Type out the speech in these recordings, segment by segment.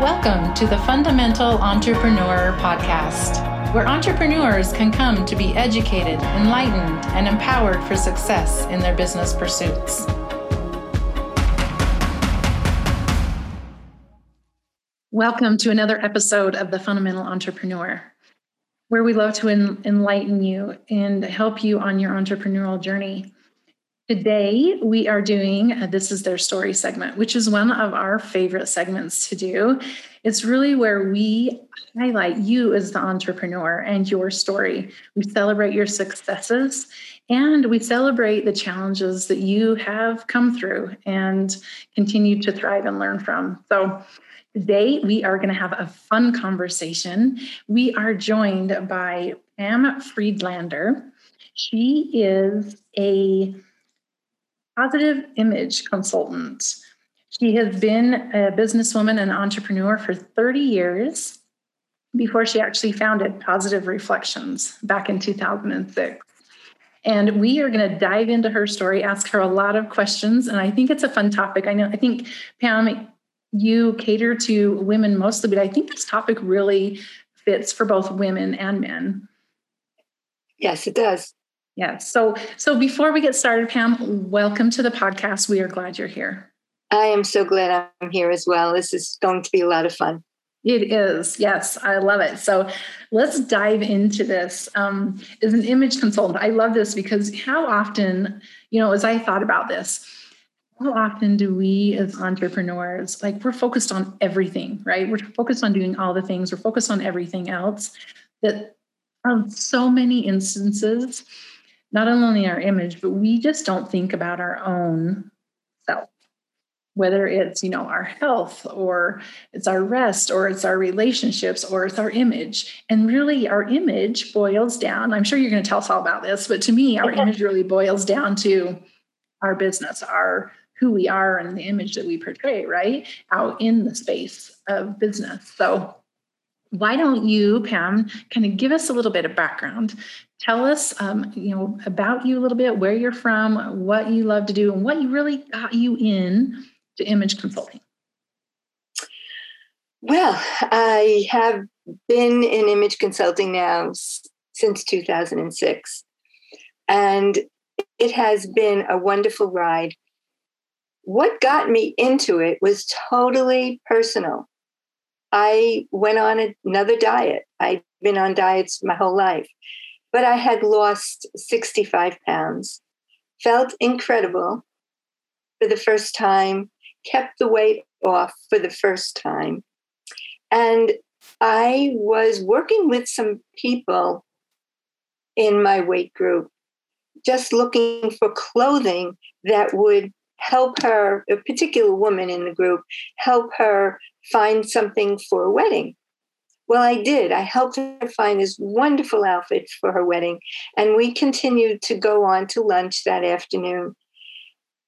Welcome to the Fundamental Entrepreneur Podcast, where entrepreneurs can come to be educated, enlightened, and empowered for success in their business pursuits. Welcome to another episode of the Fundamental Entrepreneur, where we love to enlighten you and help you on your entrepreneurial journey. Today, we are doing uh, this is their story segment, which is one of our favorite segments to do. It's really where we highlight you as the entrepreneur and your story. We celebrate your successes and we celebrate the challenges that you have come through and continue to thrive and learn from. So, today we are going to have a fun conversation. We are joined by Pam Friedlander. She is a positive image consultant. She has been a businesswoman and entrepreneur for 30 years before she actually founded Positive Reflections back in 2006. And we are going to dive into her story, ask her a lot of questions. And I think it's a fun topic. I know, I think, Pam, you cater to women mostly, but I think this topic really fits for both women and men. Yes, it does. Yeah. So so before we get started, Pam, welcome to the podcast. We are glad you're here. I am so glad I'm here as well. This is going to be a lot of fun. It is. Yes, I love it. So let's dive into this. Um, as an image consultant, I love this because how often, you know, as I thought about this, how often do we as entrepreneurs, like we're focused on everything, right? We're focused on doing all the things, we're focused on everything else. That on so many instances, not only our image, but we just don't think about our own self. Whether it's, you know, our health or it's our rest or it's our relationships or it's our image. And really our image boils down. I'm sure you're going to tell us all about this, but to me, our image really boils down to our business, our who we are and the image that we portray, right? Out in the space of business. So why don't you, Pam, kind of give us a little bit of background? Tell us, um, you know, about you a little bit, where you're from, what you love to do, and what really got you in to image consulting. Well, I have been in image consulting now since 2006, and it has been a wonderful ride. What got me into it was totally personal. I went on another diet. I've been on diets my whole life, but I had lost 65 pounds, felt incredible for the first time, kept the weight off for the first time. And I was working with some people in my weight group, just looking for clothing that would help her, a particular woman in the group, help her find something for a wedding. Well, I did. I helped her find this wonderful outfit for her wedding. And we continued to go on to lunch that afternoon.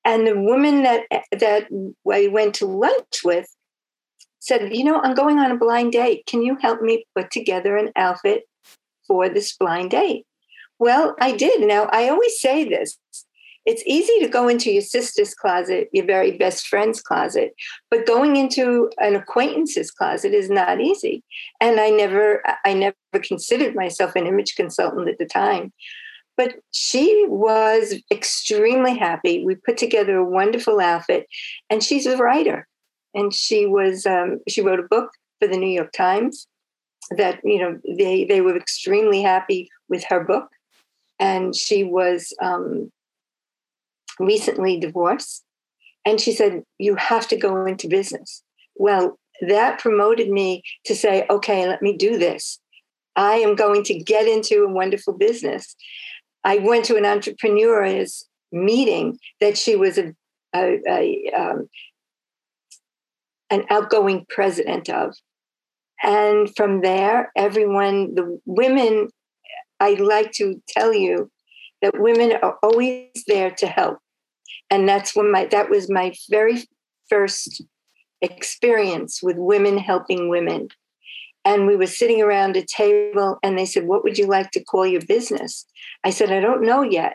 And the woman that, that I went to lunch with said, You know, I'm going on a blind date. Can you help me put together an outfit for this blind date? Well, I did. Now, I always say this it's easy to go into your sister's closet, your very best friend's closet, but going into an acquaintance's closet is not easy. And I never, I never considered myself an image consultant at the time. But she was extremely happy. We put together a wonderful outfit, and she's a writer. And she was, um, she wrote a book for the New York Times that you know they they were extremely happy with her book and she was um, recently divorced. And she said, You have to go into business. Well, that promoted me to say, Okay, let me do this. I am going to get into a wonderful business. I went to an entrepreneur's meeting that she was a, a, a um, an outgoing president of. And from there, everyone, the women, I like to tell you that women are always there to help and that's when my that was my very first experience with women helping women and we were sitting around a table and they said what would you like to call your business i said i don't know yet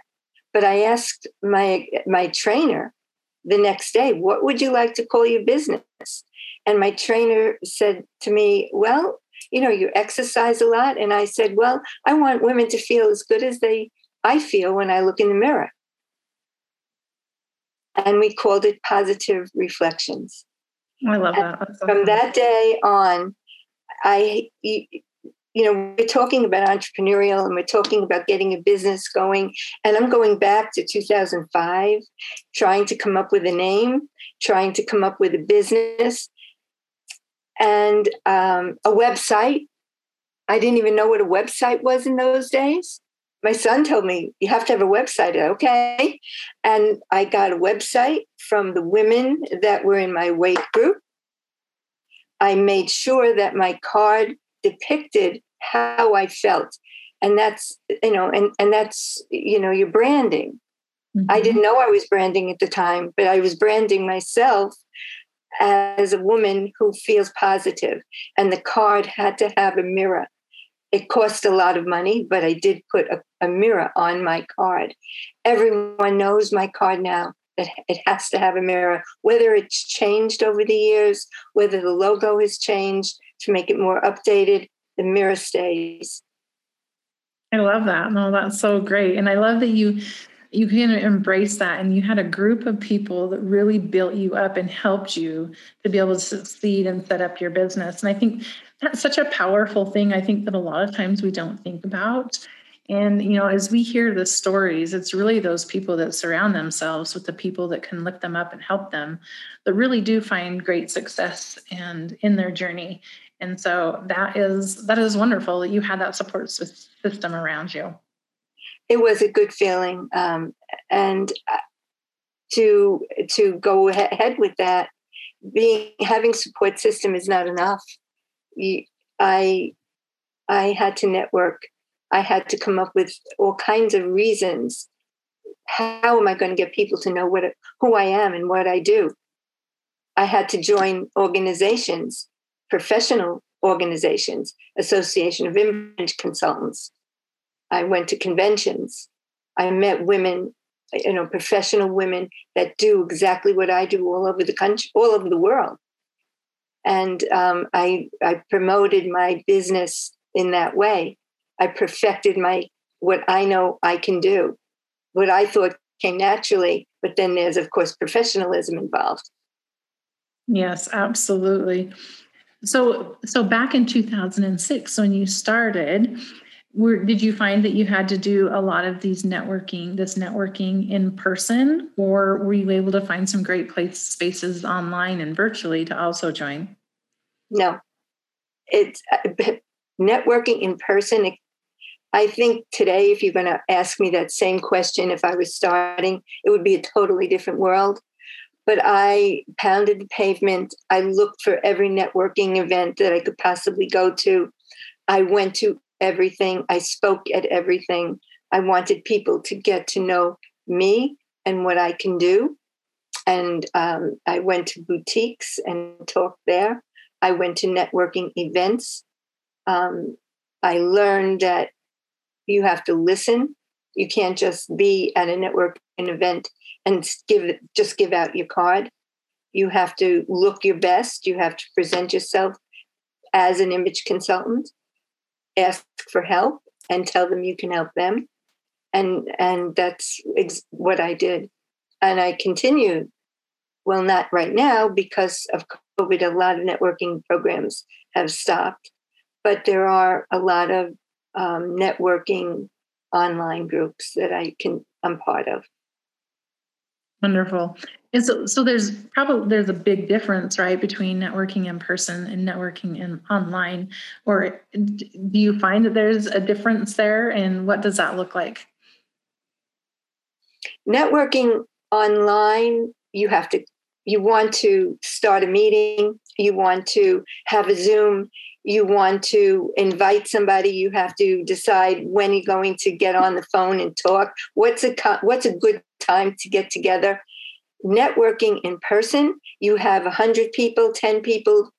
but i asked my my trainer the next day what would you like to call your business And my trainer said to me, Well, you know, you exercise a lot. And I said, Well, I want women to feel as good as they I feel when I look in the mirror. And we called it positive reflections. I love that. From that day on, I you know, we're talking about entrepreneurial and we're talking about getting a business going. And I'm going back to 2005, trying to come up with a name, trying to come up with a business and um, a website. I didn't even know what a website was in those days. My son told me, you have to have a website. Okay. And I got a website from the women that were in my weight group. I made sure that my card depicted how I felt. And that's, you know, and, and that's, you know, your branding. Mm-hmm. I didn't know I was branding at the time, but I was branding myself as a woman who feels. And the card had to have a mirror. It cost a lot of money, but I did put a, a mirror on my card. Everyone knows my card now. It, it has to have a mirror, whether it's changed over the years, whether the logo has changed to make it more updated the mirror stays. I love that. No, that's so great. And I love that you you can embrace that and you had a group of people that really built you up and helped you to be able to succeed and set up your business. And I think that's such a powerful thing. I think that a lot of times we don't think about. And, you know, as we hear the stories, it's really those people that surround themselves with the people that can lift them up and help them that really do find great success and in their journey and so that is that is wonderful that you had that support system around you it was a good feeling um, and uh, to to go ahead with that being having support system is not enough i i had to network i had to come up with all kinds of reasons how am i going to get people to know what who i am and what i do i had to join organizations professional organizations, Association of Image Consultants. I went to conventions. I met women, you know, professional women that do exactly what I do all over the country, all over the world. And um, I, I promoted my business in that way. I perfected my what I know I can do, what I thought came naturally. But then there's, of course, professionalism involved. Yes, absolutely. So, so back in 2006, when you started, were, did you find that you had to do a lot of these networking, this networking in person, or were you able to find some great place spaces online and virtually to also join? No, it's uh, networking in person. I think today, if you're going to ask me that same question, if I was starting, it would be a totally different world but I pounded the pavement. I looked for every networking event that I could possibly go to. I went to everything. I spoke at everything. I wanted people to get to know me and what I can do. And um, I went to boutiques and talked there. I went to networking events. Um, I learned that you have to listen. You can't just be at a networking event and give just give out your card. You have to look your best. You have to present yourself as an image consultant. Ask for help and tell them you can help them, and and that's ex- what I did, and I continued. Well, not right now because of COVID. A lot of networking programs have stopped, but there are a lot of um, networking online groups that I can I'm part of. Wonderful. And so, so there's probably there's a big difference, right, between networking in person and networking in online. Or do you find that there's a difference there, and what does that look like? Networking online, you have to you want to start a meeting, you want to have a Zoom, you want to invite somebody, you have to decide when you're going to get on the phone and talk. What's a what's a good time to get together. Networking in person, you have 100 people, 10 people,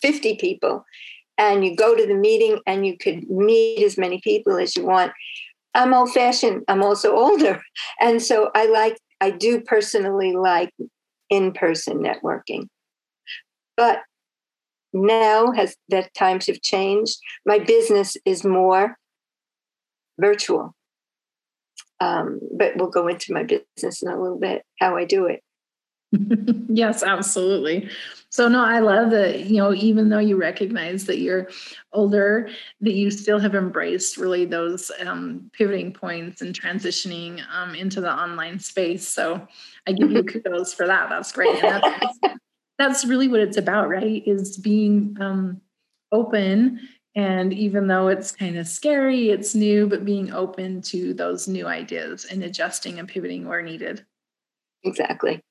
50 people, and you go to the meeting and you could meet as many people as you want. I'm old fashioned, I'm also older. And so I like, I do personally like in person networking. But now has that times have changed. My business is more virtual. Um, but we'll go into my business in a little bit, how I do it. yes, absolutely. So no, I love that, you know, even though you recognize that you're older, that you still have embraced really those um, pivoting points and transitioning um, into the online space. So I give you kudos for that. That's great. That's, that's, really what it's about, right? Is being um, open and even though it's kind of scary, it's new, but being open to those new ideas and adjusting and pivoting where needed. Exactly.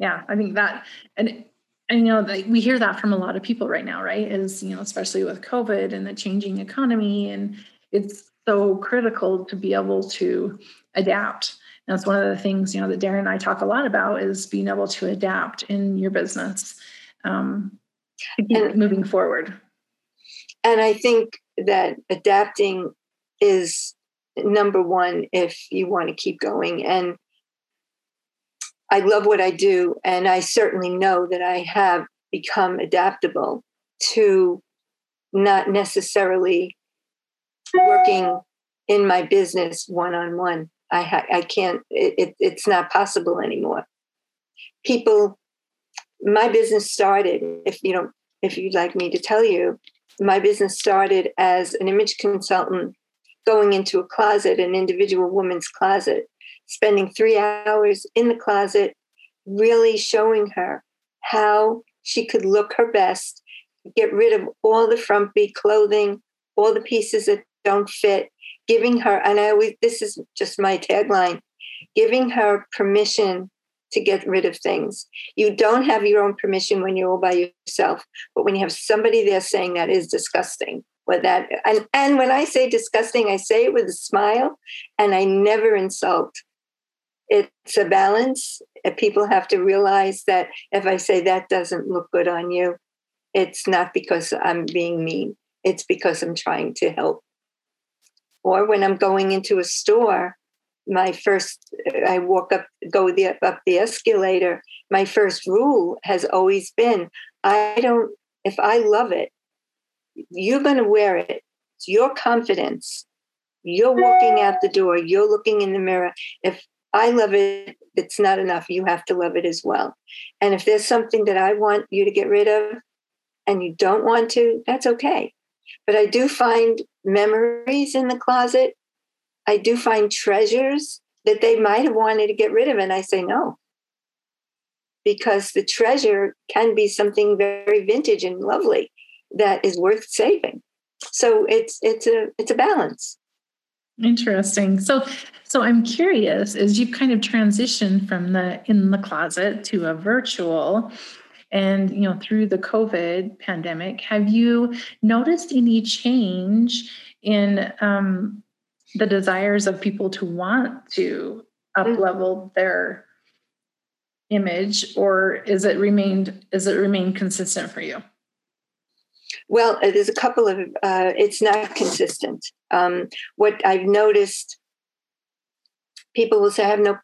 Yeah, I think that, and and you know we hear that from a lot of people right now, right? Is you know especially with COVID and the changing economy, and it's so critical to be able to adapt. And that's one of the things you know that Darren and I talk a lot about is being able to adapt in your business um, to keep and, moving forward and I think that adapting is number one if you want to keep going. And I love what I do, and I certainly know that I have become adaptable to not necessarily working in my business one on one. I ha- I can't. It, it, it's not possible anymore. People, my business started. If you don't, if you'd like me to tell you, my business started as an image consultant going into a closet, an individual woman's closet, spending three hours in the closet, really showing her how she could look her best, get rid of all the frumpy clothing, all the pieces that don't fit, giving her, and I always, this is just my tagline, giving her permission to get rid of things. You don't have your own permission when you're all by yourself, but when you have somebody there saying that is disgusting. What that and, and when I say disgusting, I say it with a smile and I never insult. It's a balance. Uh, people have to realize that if I say that doesn't look good on you, it's not because I'm being mean. It's because I'm trying to help. Or when I'm going into a store my first i walk up go the, up the escalator my first rule has always been i don't if i love it you're going to wear it it's your confidence you're walking out the door you're looking in the mirror if i love it it's not enough you have to love it as well and if there's something that i want you to get rid of and you don't want to that's okay but i do find memories in the closet I do find treasures that they might have wanted to get rid of. And I say no. Because the treasure can be something very vintage and lovely that is worth saving. So it's it's a it's a balance. Interesting. So so I'm curious as you've kind of transitioned from the in the closet to a virtual and you know through the covid pandemic have you noticed any change in um, the desires of people to want to up level their image or is it remained is it remained consistent for you well uh, there's a couple of uh, it's not consistent. Um, what i've noticed people will say i have no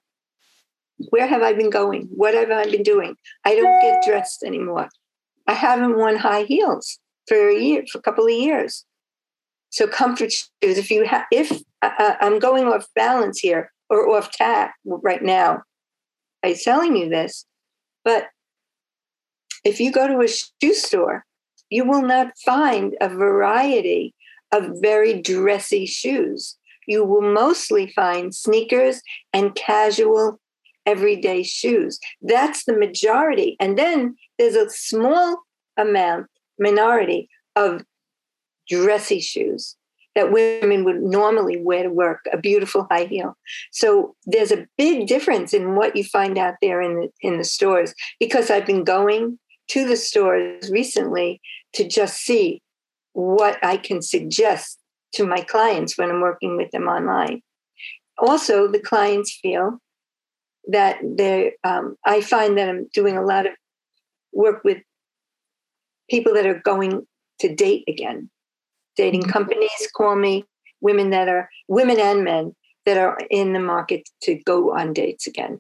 where have i been going? What have i been doing? I don't get dressed anymore. I haven't worn high heels for a year for a couple of years. So comfort shoes, if you have, if uh, uh, I'm going off balance here or off tack right now by telling you this, but if you go to a shoe store, you will not find a variety of very dressy shoes. You will mostly find sneakers and casual everyday shoes. That's the majority. And then there's a small amount, minority of dressy shoes that women would normally wear to work, a beautiful high heel. So there's a big difference in what you find out there in the, in the stores because I've been going to the stores recently to just see what I can suggest to my clients when I'm working with them online. Also, the clients feel that they um, I find that I'm doing a lot of work with people that are going to date again dating mm-hmm. companies call me women that are women and men that are in the market to go on dates again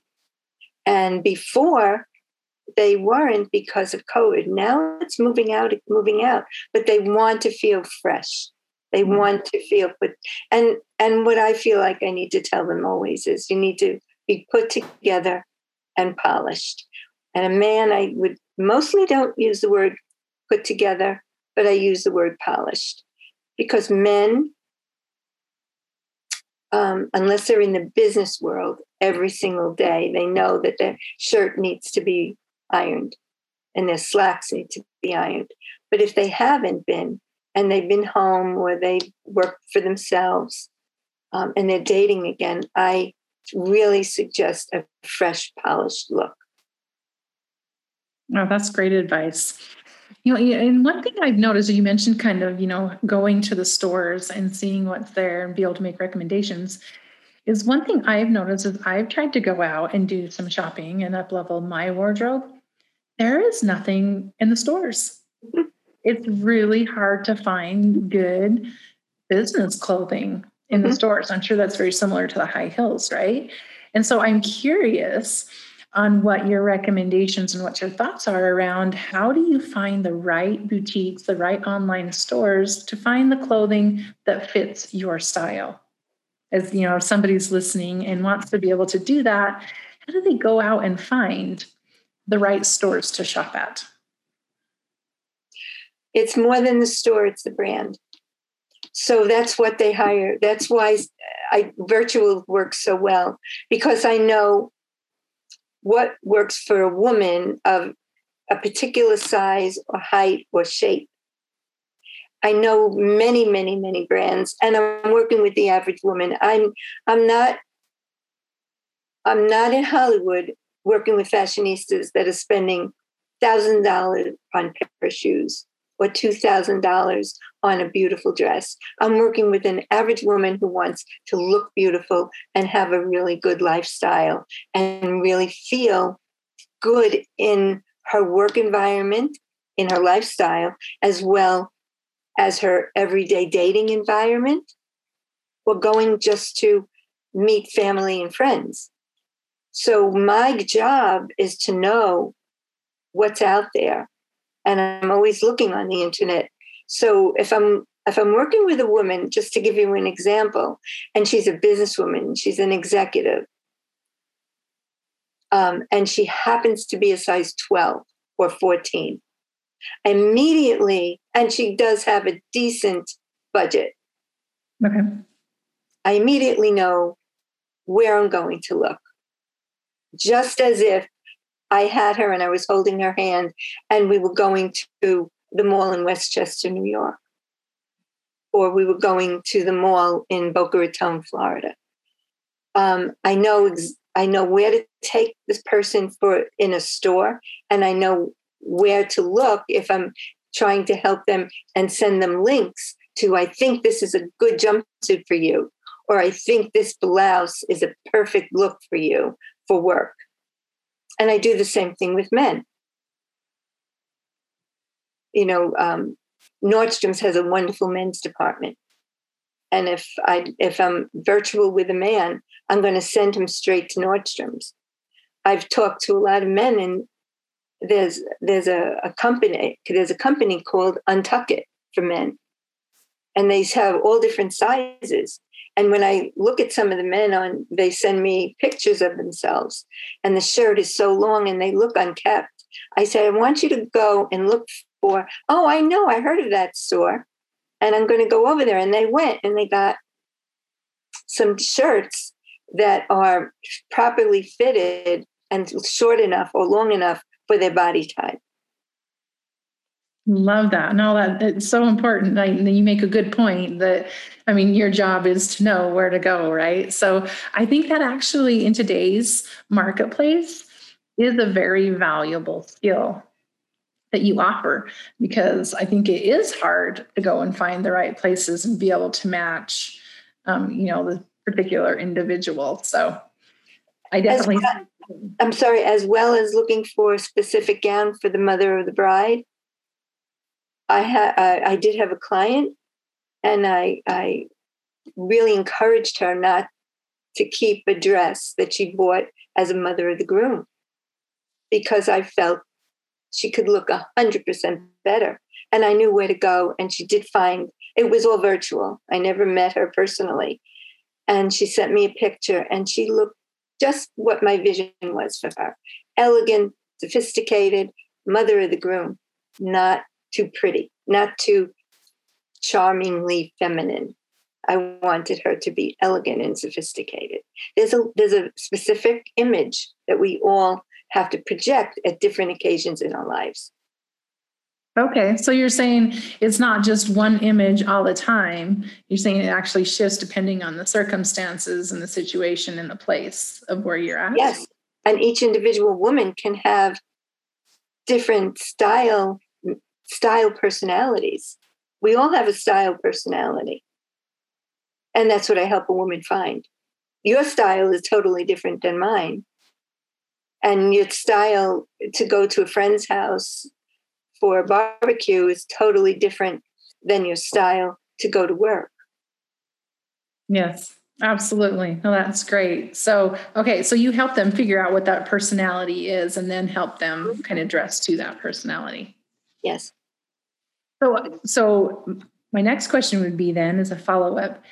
and before they weren't because of COVID. Now it's moving out, it's moving out, but they want to feel fresh. They mm-hmm. want to feel put and and what I feel like I need to tell them always is you need to be put together and polished. And a man, I would mostly don't use the word put together, but I use the word polished because men, um, unless they're in the business world every single day, they know that their shirt needs to be ironed and their slacks need to be ironed. But if they haven't been, and they've been home or they work for themselves um, and they're dating again, I really suggest a fresh, polished look. Oh, that's great advice. You know, and one thing I've noticed, you mentioned kind of, you know, going to the stores and seeing what's there and be able to make recommendations. Is one thing I've noticed is I've tried to go out and do some shopping and up level my wardrobe. There is nothing in the stores. Mm-hmm. It's really hard to find good business clothing in mm-hmm. the stores. I'm sure that's very similar to the high hills, right? And so I'm curious on what your recommendations and what your thoughts are around how do you find the right boutiques, the right online stores to find the clothing that fits your style. As you know, if somebody's listening and wants to be able to do that, how do they go out and find the right stores to shop at? It's more than the store, it's the brand. So that's what they hire. That's why I virtual works so well because I know what works for a woman of a particular size or height or shape. I know many, many, many brands, and I'm working with the average woman. I'm I'm not I'm not in Hollywood working with fashionistas that are spending thousand dollars on pair of shoes or $2,000 on a beautiful dress. I'm working with an average woman who wants to look beautiful and have a really good lifestyle and really feel good in her work environment, in her lifestyle, as well as her everyday dating environment, or going just to meet family and friends. So, my job is to know what's out there and I'm always looking on the internet. So if I'm if I'm working with a woman, just to give you an example, and she's a businesswoman, she's an executive, um, and she happens to be a size 12 or 14, immediately, and she does have a decent budget. Okay. I immediately know where I'm going to look. Just as if I had her and I was holding her hand, and we were going to the mall in Westchester, New York, or we were going to the mall in Boca Raton, Florida. Um, I know I know where to take this person for in a store, and I know where to look if I'm trying to help them and send them links to. I think this is a good jumpsuit for you, or I think this blouse is a perfect look for you for work and I do the same thing with men. You know, um, Nordstrom's has a wonderful men's department. And if I if I'm virtual with a man, I'm going to send him straight to Nordstrom's. I've talked to a lot of men, and there's there's a, a company there's a company called UNTUCKit for men, and they have all different sizes. And when I look at some of the men on, they send me pictures of themselves, and the shirt is so long and they look unkept. I say, I want you to go and look for, oh, I know, I heard of that store, and I'm going to go over there. And they went and they got some shirts that are properly fitted and short enough or long enough for their body type. Love that. No, that it's so important. I, you make a good point that I mean, your job is to know where to go, right? So I think that actually in today's marketplace is a very valuable skill that you offer because I think it is hard to go and find the right places and be able to match, um, you know, the particular individual. So I definitely. Well, I'm sorry, as well as looking for a specific gown for the mother of the bride. I had I, I did have a client, and I I really encouraged her not to keep a dress that she bought as a mother of the groom. because I felt she could look a hundred percent better. And I knew where to go. And she did find it was all virtual. I never met her personally. And she sent me a picture and she looked just what my vision was for her elegant, sophisticated, mother of the groom, not too pretty, not too charmingly feminine. I wanted her to be elegant and sophisticated. There's a there's a specific image that we all have to project at different occasions in our lives. Okay, so you're saying it's not just one image all the time. You're saying it actually shifts depending on the circumstances and the situation and the place of where you're at. Yes, and each individual woman can have different style style personalities. We all have a style personality. And that's what I help a woman find. Your style is totally different than mine. And your style to go to a friend's house for a barbecue is totally different than your style to go to work. Yes, absolutely. No, that's great. So, okay, so you help them figure out what that personality is and then help them mm-hmm. kind of dress to that personality. Yes. So, so my next question would be then as a follow up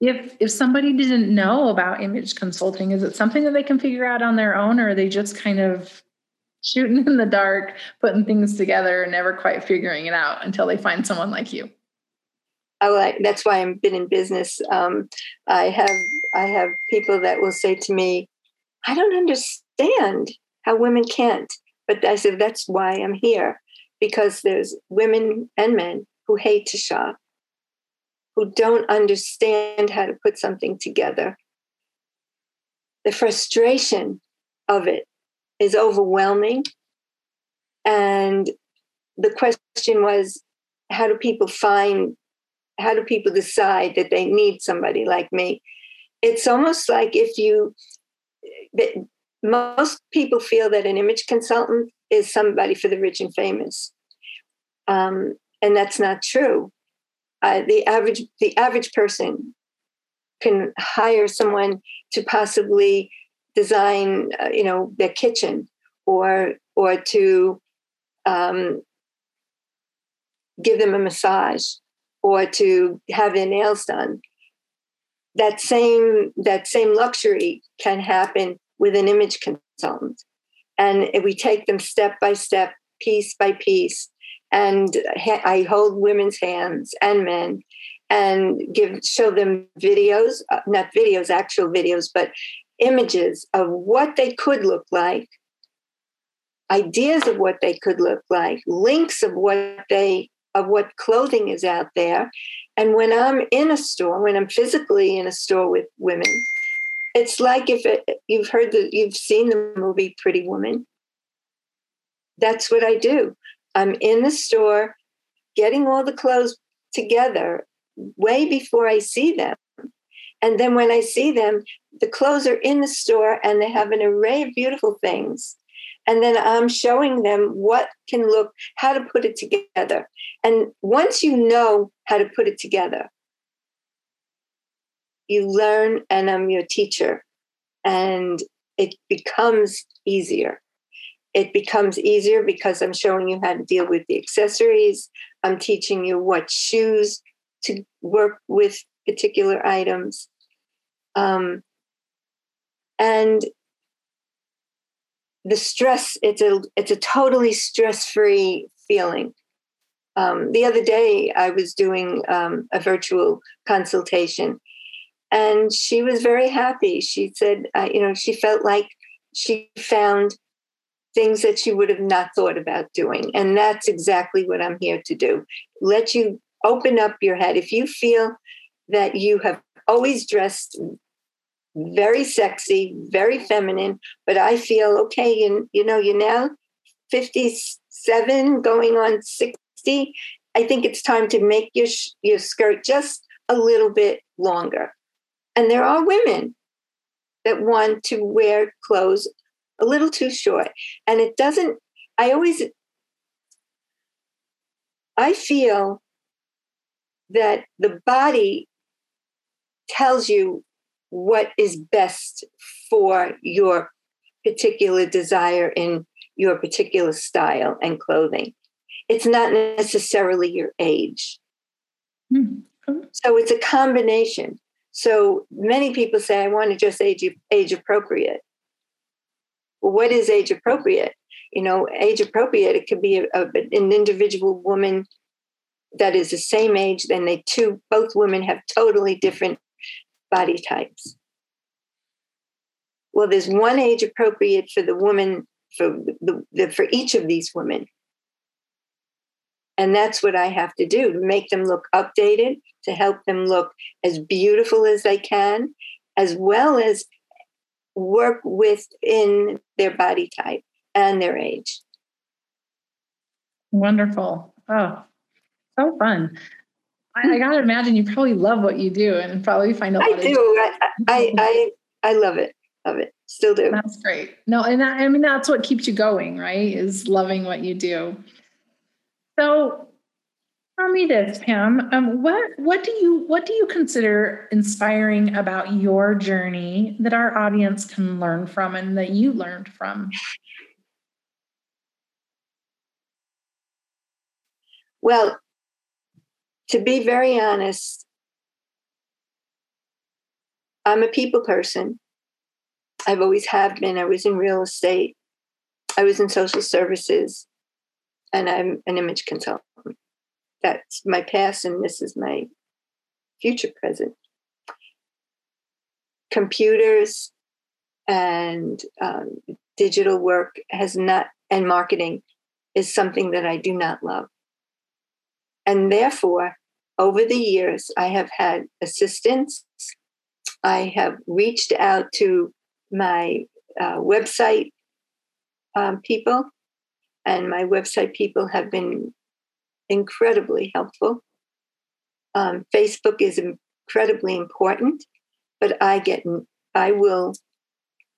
if if somebody didn't know about image consulting is it something that they can figure out on their own or are they just kind of shooting in the dark putting things together and never quite figuring it out until they find someone like you? I that's why I've been in business. Um, I have I have people that will say to me, "I don't understand how women can't," but I said that's why I'm here because there's women and men who hate to shop, who don't understand how to put something together. The frustration of it is overwhelming. And the question was how do people find, how do people decide that they need somebody like me? It's almost like if you, most people feel that an image consultant is somebody for the rich and famous. Um, and that's not true. Uh, the average the average person can hire someone to possibly design uh, you know their kitchen or or to um, give them a massage or to have their nails done. That same that same luxury can happen with an image consultant and we take them step by step piece by piece and I hold women's hands and men and give show them videos, uh, not videos, actual videos, but images of what they could look like, ideas of what they could look like, links of what they of what clothing is out there. And when I'm in a store, when I'm physically in a store with women, it's like if it, you've heard that you've seen the movie Pretty Woman. That's what I do. I'm in the store getting all the clothes together way before I see them. And then when I see them, the clothes are in the store and they have an array of beautiful things. And then I'm showing them what can look, how to put it together. And once you know how to put it together, you learn, and I'm your teacher, and it becomes easier it becomes easier because I'm showing you how to deal with the accessories. I'm teaching you what shoes to work with particular items. Um, and the stress, it's a it's a totally stress-free feeling. Um, the other day I was doing um, a virtual consultation and she was very happy. She said, uh, you know, she felt like she found things that she would have not thought about doing. And that's exactly what I'm here to do. Let you open up your head. If you feel that you have always dressed very sexy, very feminine, but I feel okay, you, you know, you're now 57 going on 60. I think it's time to make your your skirt just a little bit longer. And there are women that want to wear clothes a little too short. And it doesn't, I always, I feel that the body tells you what is best for your particular desire in your particular style and clothing. It's not necessarily your age. Mm-hmm. So it's a combination. So many people say, I want to just age, age appropriate. What is age appropriate? You know, age appropriate, it could be a, a, an individual woman that is the same age, then they two, both women have totally different body types. Well, there's one age appropriate for the woman, for, the, the, for each of these women. And that's what I have to do to make them look updated, to help them look as beautiful as they can, as well as work within their body type and their age. Wonderful. Oh, so fun. I, I gotta imagine you probably love what you do and probably find out. I do. I, I, I, I love it. Love it. Still do. That's great. No, and I mean, that's what keeps you going, right? Is loving what you do. So tell me this, Pam. Um, what what do you what do you consider inspiring about your journey that our audience can learn from and that you learned from? Well, to be very honest, I'm a people person. I've always have been. I was in real estate. I was in social services and I'm an image consultant. That's my past, and this is my future present. Computers and um, digital work has not, and marketing is something that I do not love. And therefore, over the years, I have had assistants. I have reached out to my uh, website um, people and my website people have been incredibly helpful. Um, Facebook is incredibly important, but I get I will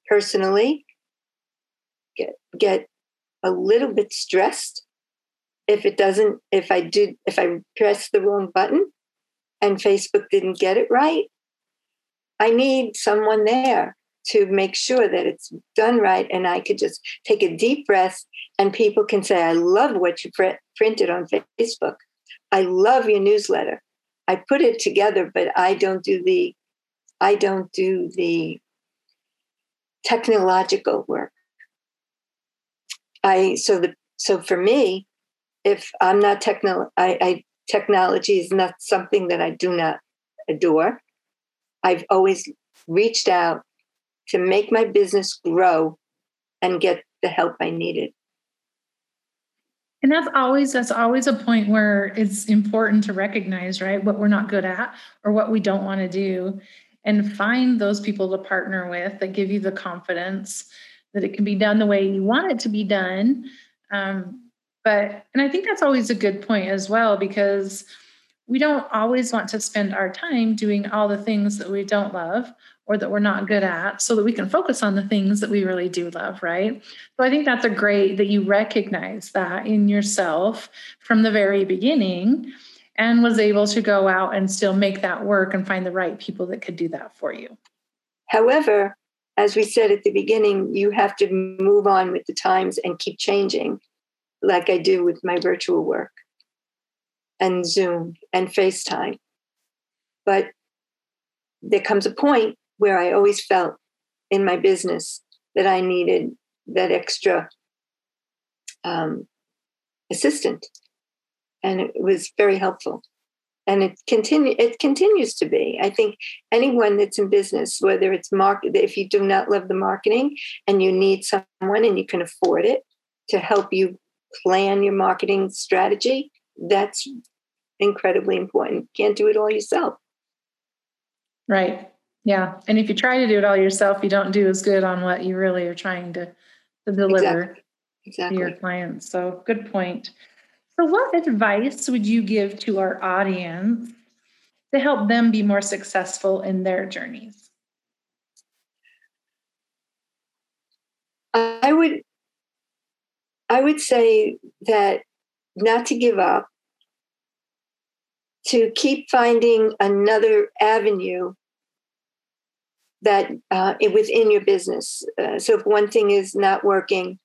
personally get get a little bit stressed if it doesn't if I did if I press the wrong button and Facebook didn't get it right. I need someone there to make sure that it's done right and I could just take a deep breath and people can say, I love what you pr- printed on Facebook. I love your newsletter. I put it together, but I don't do the I don't do the technological work. I so the so for me, if I'm not techno, I technology is not something that I do not adore. I've always reached out to make my business grow and get the help I needed. And that's always that's always a point where it's important to recognize, right, what we're not good at or what we don't want to do and find those people to partner with that give you the confidence that it can be done the way you want it to be done. Um, but and I think that's always a good point as well because we don't always want to spend our time doing all the things that we don't love or that we're not good at so that we can focus on the things that we really do love, right? So I think that's a great that you recognize that in yourself from the very beginning and was able to go out and still make that work and find the right people that could do that for you. However, as we said at the beginning, you have to move on with the times and keep changing, like I do with my virtual work and Zoom and FaceTime. But there comes a point where I always felt in my business that I needed that extra um, assistant, and it was very helpful. And it continue it continues to be. I think anyone that's in business, whether it's market, if you do not love the marketing and you need someone and you can afford it to help you plan your marketing strategy, that's incredibly important. Can't do it all yourself. Right. Yeah. And if you try to do it all yourself, you don't do as good on what you really are trying to, to deliver exactly. Exactly. to your clients. So good point. So what advice would you give to our audience to help them be more successful in their journeys? I would I would say that not to give up, to keep finding another avenue that uh, within your business. Uh, so if one thing is not working,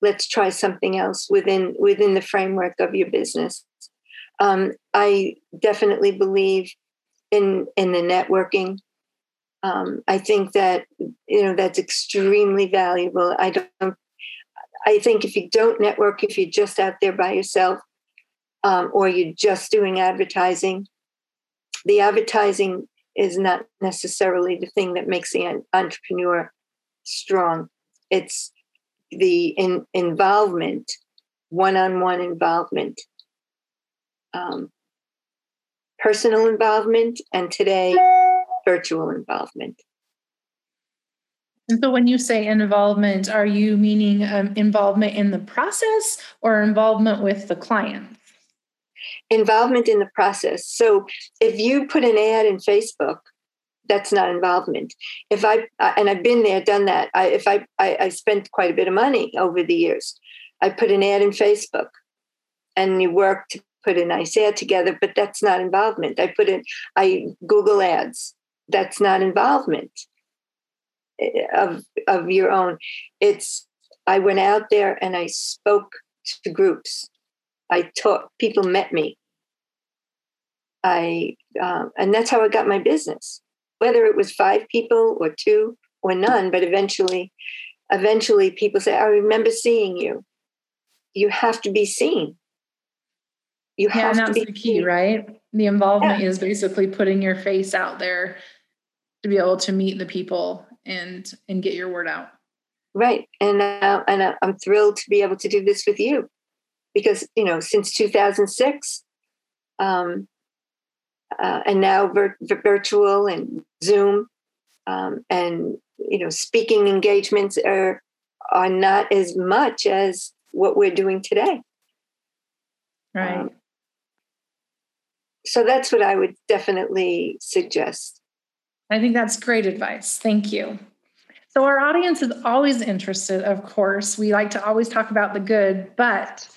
let's try something else within within the framework of your business. Um, i definitely believe in in the networking. Um, i think that you know that's extremely valuable. I don't i think if you don't network if you're just out there by yourself um, or you're just doing advertising the advertising is not necessarily the thing that makes the entrepreneur strong it's the in, involvement, one on one involvement, um, personal involvement, and today, virtual involvement. And so, when you say involvement, are you meaning um, involvement in the process or involvement with the client? Involvement in the process. So, if you put an ad in Facebook, that's not involvement. If I and I've been there, done that. I, if I, I I spent quite a bit of money over the years. I put an ad in Facebook, and you work to put a nice ad together, but that's not involvement. I put in I Google Ads. That's not involvement eh, of of your own. It's I went out there and I spoke to groups. I taught people met me. I um, and that's how I got my business whether it was five people or two or none, but eventually, eventually people say, I remember seeing you. You have to be seen. You yeah, have and that's the key, seen. right? The involvement yeah. is basically putting your face out there to be able to meet the people and and get your word out. Right, and uh, and uh, I'm thrilled to be able to do this with you because you know since 2006, um, uh, and now vir- virtual and Zoom um, and you know speaking engagements are are not as much as what we're doing today. Right. Um, so that's what I would definitely suggest. I think that's great advice. Thank you. So, our audience is always interested, of course. We like to always talk about the good, but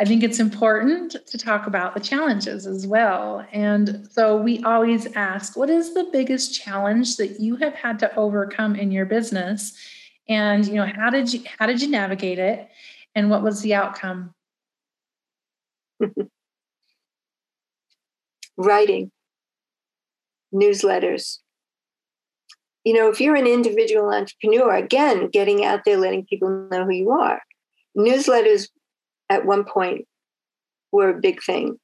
I think it's important to talk about the challenges as well. And so we always ask, what is the biggest challenge that you have had to overcome in your business? And you know, how did you how did you navigate it? And what was the outcome? Writing, newsletters. You know, if you're an individual entrepreneur, again, getting out there, letting people know who you are. Newsletters at one point were a big thing.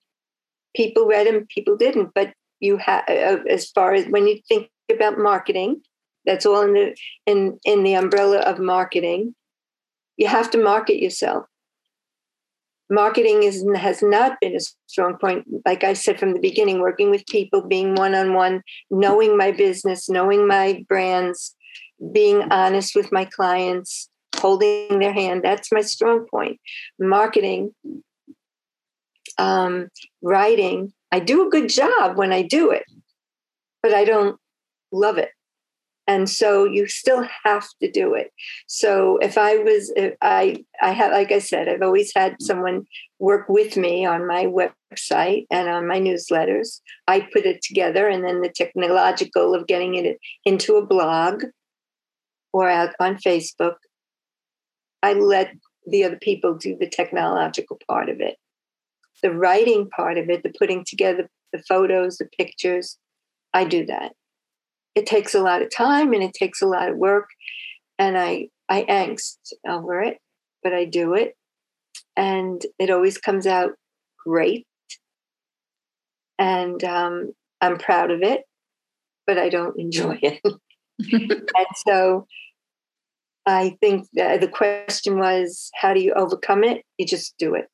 People read them, people didn't. But you have, uh, as far as when you think about marketing, that's all in the in in the umbrella of marketing. You have to market yourself. Marketing is has not been a strong point. Like I said from the beginning, working with people, being one on one, knowing my business, knowing my brands, being honest with my clients, holding their hand. That's my strong point. Marketing, um, writing. I do a good job when I do it, but I don't love it. And so you still have to do it. So if I was, if I, I have, like I said, I've always had someone work with me on my website and on my newsletters. I put it together, and then the technological of getting it into a blog or out on Facebook I let the other people do the technological part of it. The writing part of it, the putting together the photos, the pictures, I do that. It takes a lot of time and it takes a lot of work. And I, I angst over it, but I do it. And it always comes out great. And um, I'm proud of it, but I don't enjoy it. and so I think the question was, how do you overcome it? You just do it.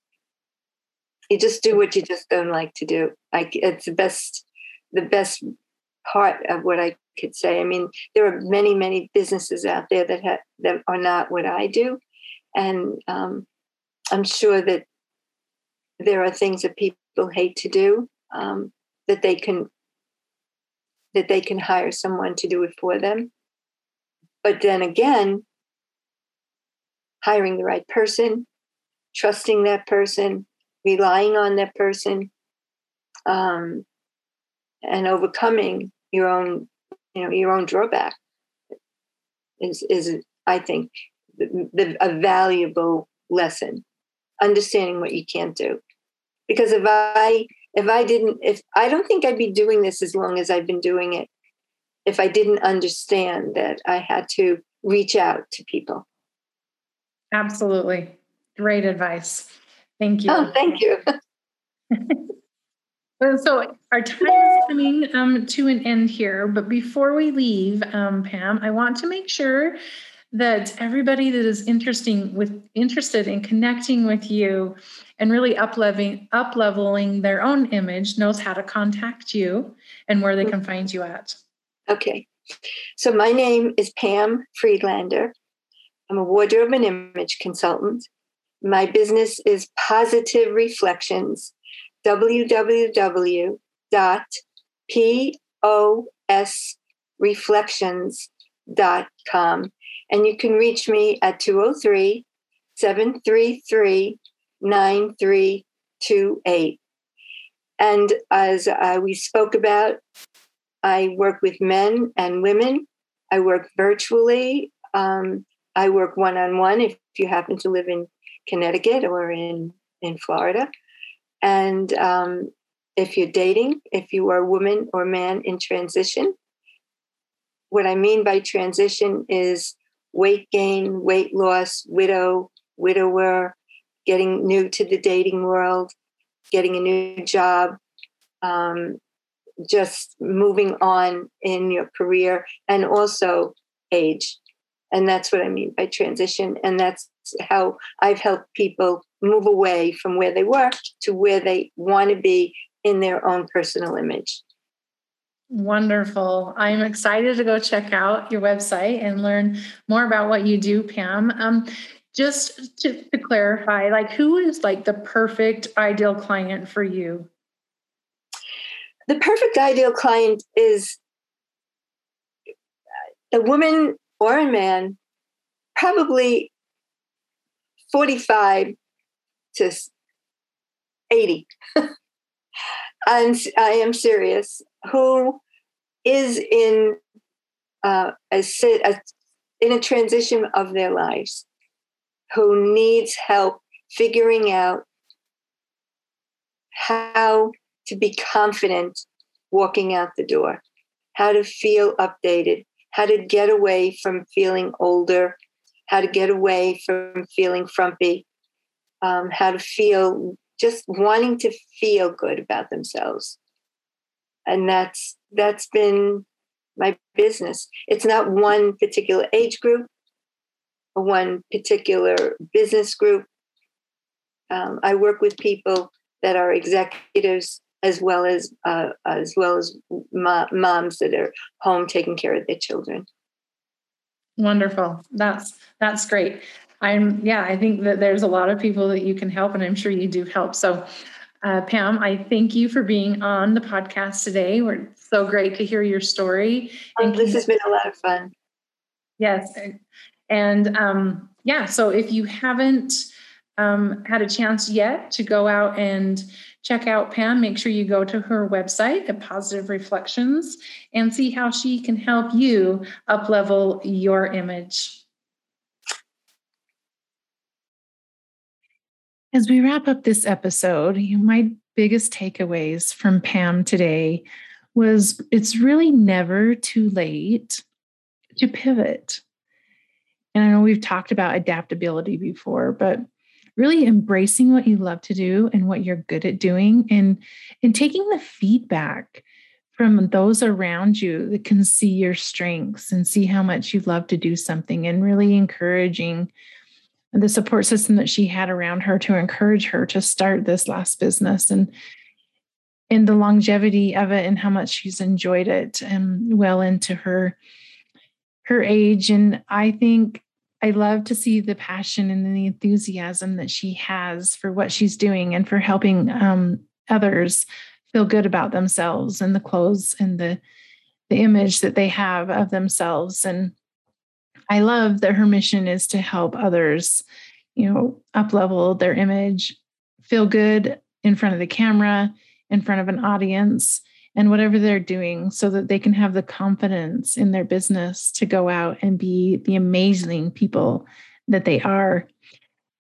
You just do what you just don't like to do. Like it's the best, the best part of what I could say. I mean, there are many, many businesses out there that have, that are not what I do, and um, I'm sure that there are things that people hate to do um, that they can that they can hire someone to do it for them. But then again, hiring the right person, trusting that person, relying on that person, um, and overcoming your own, you know, your own drawback is is I think the, the, a valuable lesson understanding what you can't do. Because if i if i didn't if i don't think i'd be doing this as long as i've been doing it if i didn't understand that i had to reach out to people absolutely great advice thank you oh thank you so our time is coming um, to an end here, but before we leave, um, Pam, I want to make sure that everybody that is interesting with interested in connecting with you and really up leveling up leveling their own image knows how to contact you and where they can find you at. Okay. So my name is Pam Friedlander. I'm a wardrobe and image consultant. My business is Positive Reflections www.posreflections.com. And you can reach me at 203 733 9328. And as uh, we spoke about, I work with men and women. I work virtually. Um, I work one on one if you happen to live in Connecticut or in, in Florida. And um, if you're dating, if you are a woman or man in transition, what I mean by transition is weight gain, weight loss, widow, widower, getting new to the dating world, getting a new job, um, just moving on in your career, and also age. And that's what I mean by transition. And that's how I've helped people move away from where they were to where they want to be in their own personal image. Wonderful. I'm excited to go check out your website and learn more about what you do, Pam. Um, just to, to clarify, like who is like the perfect ideal client for you? The perfect ideal client is a woman or a man, probably 45 to 80. and I am serious, who is in uh, a, a, in a transition of their lives, who needs help figuring out how to be confident walking out the door, how to feel updated, how to get away from feeling older how to get away from feeling frumpy, um, how to feel just wanting to feel good about themselves. And that's that's been my business. It's not one particular age group or one particular business group. Um, I work with people that are executives as well as uh, as well as moms that are home taking care of their children. Wonderful. That's that's great. I'm yeah, I think that there's a lot of people that you can help and I'm sure you do help. So uh, Pam, I thank you for being on the podcast today. We're so great to hear your story. Oh, this has been a lot of fun. Yes. And um, yeah, so if you haven't um, had a chance yet to go out and check out Pam, make sure you go to her website at Positive Reflections and see how she can help you uplevel your image. As we wrap up this episode, my biggest takeaways from Pam today was it's really never too late to pivot. And I know we've talked about adaptability before, but really embracing what you love to do and what you're good at doing and and taking the feedback from those around you that can see your strengths and see how much you love to do something and really encouraging the support system that she had around her to encourage her to start this last business and and the longevity of it and how much she's enjoyed it and well into her her age. And i think I love to see the passion and the enthusiasm that she has for what she's doing and for helping um, others feel good about themselves and the clothes and the the image that they have of themselves. And I love that her mission is to help others, you know, up level their image, feel good in front of the camera, in front of an audience, and whatever they're doing so that they can have the confidence in their business to go out and be the amazing people that they are.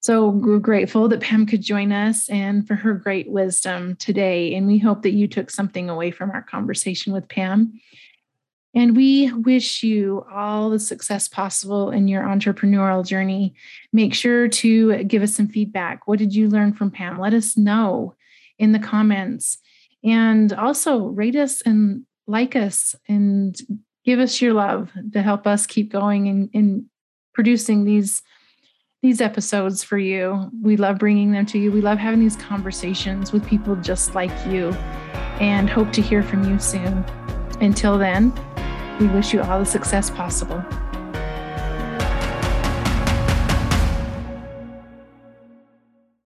So we're grateful that Pam could join us and for her great wisdom today. And we hope that you took something away from our conversation with Pam. And we wish you all the success possible in your entrepreneurial journey. Make sure to give us some feedback. What did you learn from Pam? Let us know in the comments. And also rate us and like us and give us your love to help us keep going in, in producing these these episodes for you. We love bringing them to you. We love having these conversations with people just like you and hope to hear from you soon. Until then, we wish you all the success possible.